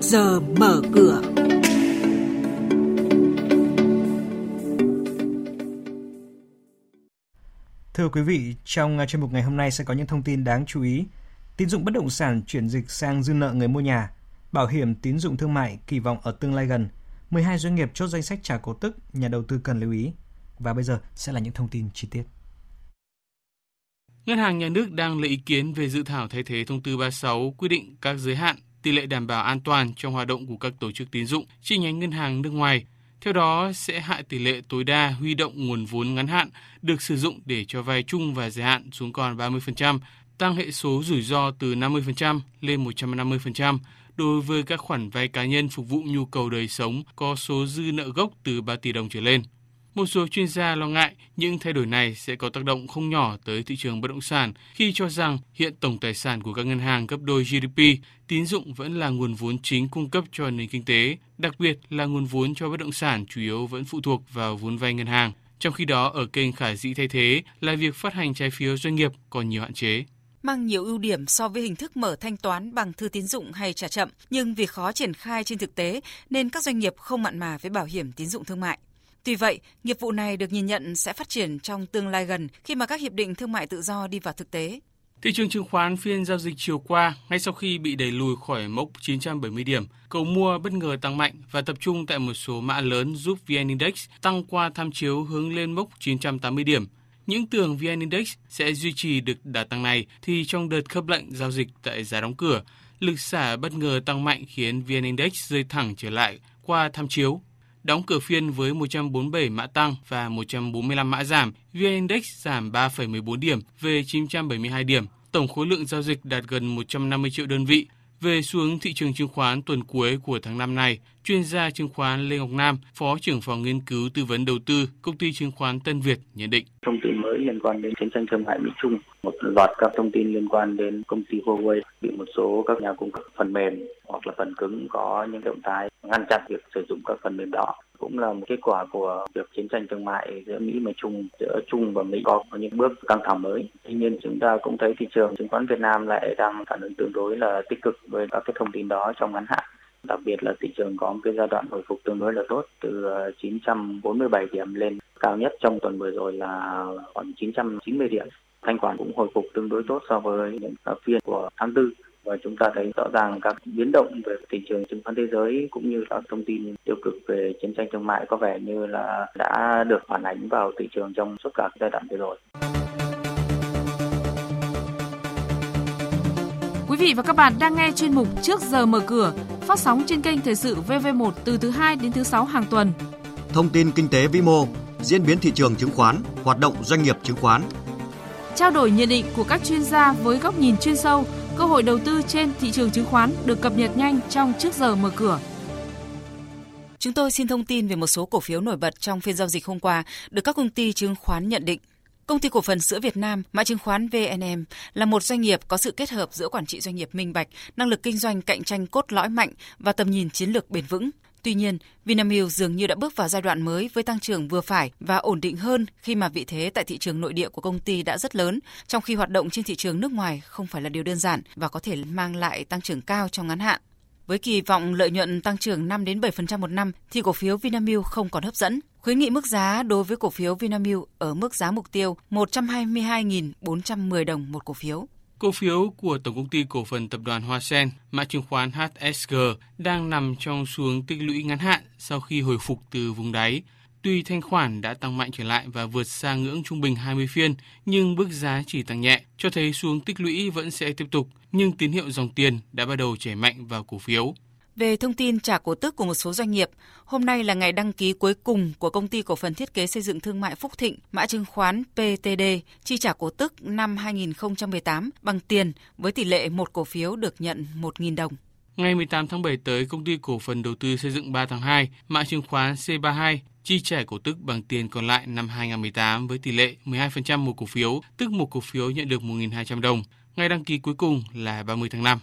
trước giờ mở cửa. Thưa quý vị, trong chuyên mục ngày hôm nay sẽ có những thông tin đáng chú ý. Tín dụng bất động sản chuyển dịch sang dư nợ người mua nhà, bảo hiểm tín dụng thương mại kỳ vọng ở tương lai gần, 12 doanh nghiệp chốt danh sách trả cổ tức, nhà đầu tư cần lưu ý. Và bây giờ sẽ là những thông tin chi tiết. Ngân hàng Nhà nước đang lấy ý kiến về dự thảo thay thế thông tư 36 quy định các giới hạn tỷ lệ đảm bảo an toàn trong hoạt động của các tổ chức tín dụng chi nhánh ngân hàng nước ngoài. Theo đó, sẽ hạ tỷ lệ tối đa huy động nguồn vốn ngắn hạn được sử dụng để cho vay chung và dài hạn xuống còn 30%, tăng hệ số rủi ro từ 50% lên 150% đối với các khoản vay cá nhân phục vụ nhu cầu đời sống có số dư nợ gốc từ 3 tỷ đồng trở lên. Một số chuyên gia lo ngại những thay đổi này sẽ có tác động không nhỏ tới thị trường bất động sản khi cho rằng hiện tổng tài sản của các ngân hàng gấp đôi GDP, tín dụng vẫn là nguồn vốn chính cung cấp cho nền kinh tế, đặc biệt là nguồn vốn cho bất động sản chủ yếu vẫn phụ thuộc vào vốn vay ngân hàng. Trong khi đó, ở kênh khả dĩ thay thế là việc phát hành trái phiếu doanh nghiệp còn nhiều hạn chế mang nhiều ưu điểm so với hình thức mở thanh toán bằng thư tín dụng hay trả chậm, nhưng vì khó triển khai trên thực tế nên các doanh nghiệp không mặn mà với bảo hiểm tín dụng thương mại. Tuy vậy, nghiệp vụ này được nhìn nhận sẽ phát triển trong tương lai gần khi mà các hiệp định thương mại tự do đi vào thực tế. Thị trường chứng khoán phiên giao dịch chiều qua, ngay sau khi bị đẩy lùi khỏi mốc 970 điểm, cầu mua bất ngờ tăng mạnh và tập trung tại một số mã lớn giúp VN Index tăng qua tham chiếu hướng lên mốc 980 điểm. Những tưởng VN Index sẽ duy trì được đà tăng này thì trong đợt khớp lệnh giao dịch tại giá đóng cửa, lực xả bất ngờ tăng mạnh khiến VN Index rơi thẳng trở lại qua tham chiếu đóng cửa phiên với 147 mã tăng và 145 mã giảm, VN Index giảm 3,14 điểm về 972 điểm. Tổng khối lượng giao dịch đạt gần 150 triệu đơn vị, về xuống thị trường chứng khoán tuần cuối của tháng 5 này, chuyên gia chứng khoán Lê Ngọc Nam, Phó trưởng phòng nghiên cứu tư vấn đầu tư, công ty chứng khoán Tân Việt nhận định. Thông tin mới liên quan đến chiến tranh thương mại Mỹ Trung, một loạt các thông tin liên quan đến công ty Huawei bị một số các nhà cung cấp phần mềm hoặc là phần cứng có những động thái ngăn chặn việc sử dụng các phần mềm đó. Cũng là một kết quả của việc chiến tranh thương mại giữa Mỹ và Trung, giữa Trung và Mỹ có những bước căng thẳng mới. Tuy nhiên, chúng ta cũng thấy thị trường chứng khoán Việt Nam lại đang phản ứng tương đối là tích cực với các cái thông tin đó trong ngắn hạn. Đặc biệt là thị trường có một cái giai đoạn hồi phục tương đối là tốt, từ ờ, 947 điểm lên cao nhất trong tuần vừa rồi là khoảng 990 điểm. Thanh khoản cũng hồi phục tương đối tốt so với những phiên của tháng tư và chúng ta thấy rõ ràng các biến động về thị trường chứng khoán thế giới cũng như các thông tin tiêu cực về chiến tranh thương mại có vẻ như là đã được phản ánh vào thị trường trong suốt cả giai đoạn vừa rồi. Quý vị và các bạn đang nghe chuyên mục Trước giờ mở cửa, phát sóng trên kênh Thời sự VV1 từ thứ 2 đến thứ 6 hàng tuần. Thông tin kinh tế vĩ mô, diễn biến thị trường chứng khoán, hoạt động doanh nghiệp chứng khoán. Trao đổi nhận định của các chuyên gia với góc nhìn chuyên sâu, cơ hội đầu tư trên thị trường chứng khoán được cập nhật nhanh trong Trước giờ mở cửa. Chúng tôi xin thông tin về một số cổ phiếu nổi bật trong phiên giao dịch hôm qua được các công ty chứng khoán nhận định. Công ty cổ phần sữa Việt Nam, mã chứng khoán VNM là một doanh nghiệp có sự kết hợp giữa quản trị doanh nghiệp minh bạch, năng lực kinh doanh cạnh tranh cốt lõi mạnh và tầm nhìn chiến lược bền vững. Tuy nhiên, Vinamilk dường như đã bước vào giai đoạn mới với tăng trưởng vừa phải và ổn định hơn khi mà vị thế tại thị trường nội địa của công ty đã rất lớn, trong khi hoạt động trên thị trường nước ngoài không phải là điều đơn giản và có thể mang lại tăng trưởng cao trong ngắn hạn. Với kỳ vọng lợi nhuận tăng trưởng 5 đến 7% một năm thì cổ phiếu Vinamilk không còn hấp dẫn. Khuyến nghị mức giá đối với cổ phiếu Vinamilk ở mức giá mục tiêu 122.410 đồng một cổ phiếu. Cổ phiếu của Tổng công ty cổ phần tập đoàn Hoa Sen, mã chứng khoán HSG đang nằm trong xuống tích lũy ngắn hạn sau khi hồi phục từ vùng đáy. Tuy thanh khoản đã tăng mạnh trở lại và vượt xa ngưỡng trung bình 20 phiên, nhưng mức giá chỉ tăng nhẹ, cho thấy xuống tích lũy vẫn sẽ tiếp tục, nhưng tín hiệu dòng tiền đã bắt đầu chảy mạnh vào cổ phiếu. Về thông tin trả cổ tức của một số doanh nghiệp, hôm nay là ngày đăng ký cuối cùng của công ty cổ phần thiết kế xây dựng thương mại Phúc Thịnh, mã chứng khoán PTD, chi trả cổ tức năm 2018 bằng tiền với tỷ lệ một cổ phiếu được nhận 1.000 đồng. Ngày 18 tháng 7 tới, công ty cổ phần đầu tư xây dựng 3 tháng 2, mã chứng khoán C32 chi trả cổ tức bằng tiền còn lại năm 2018 với tỷ lệ 12% một cổ phiếu, tức một cổ phiếu nhận được 1.200 đồng. Ngày đăng ký cuối cùng là 30 tháng 5.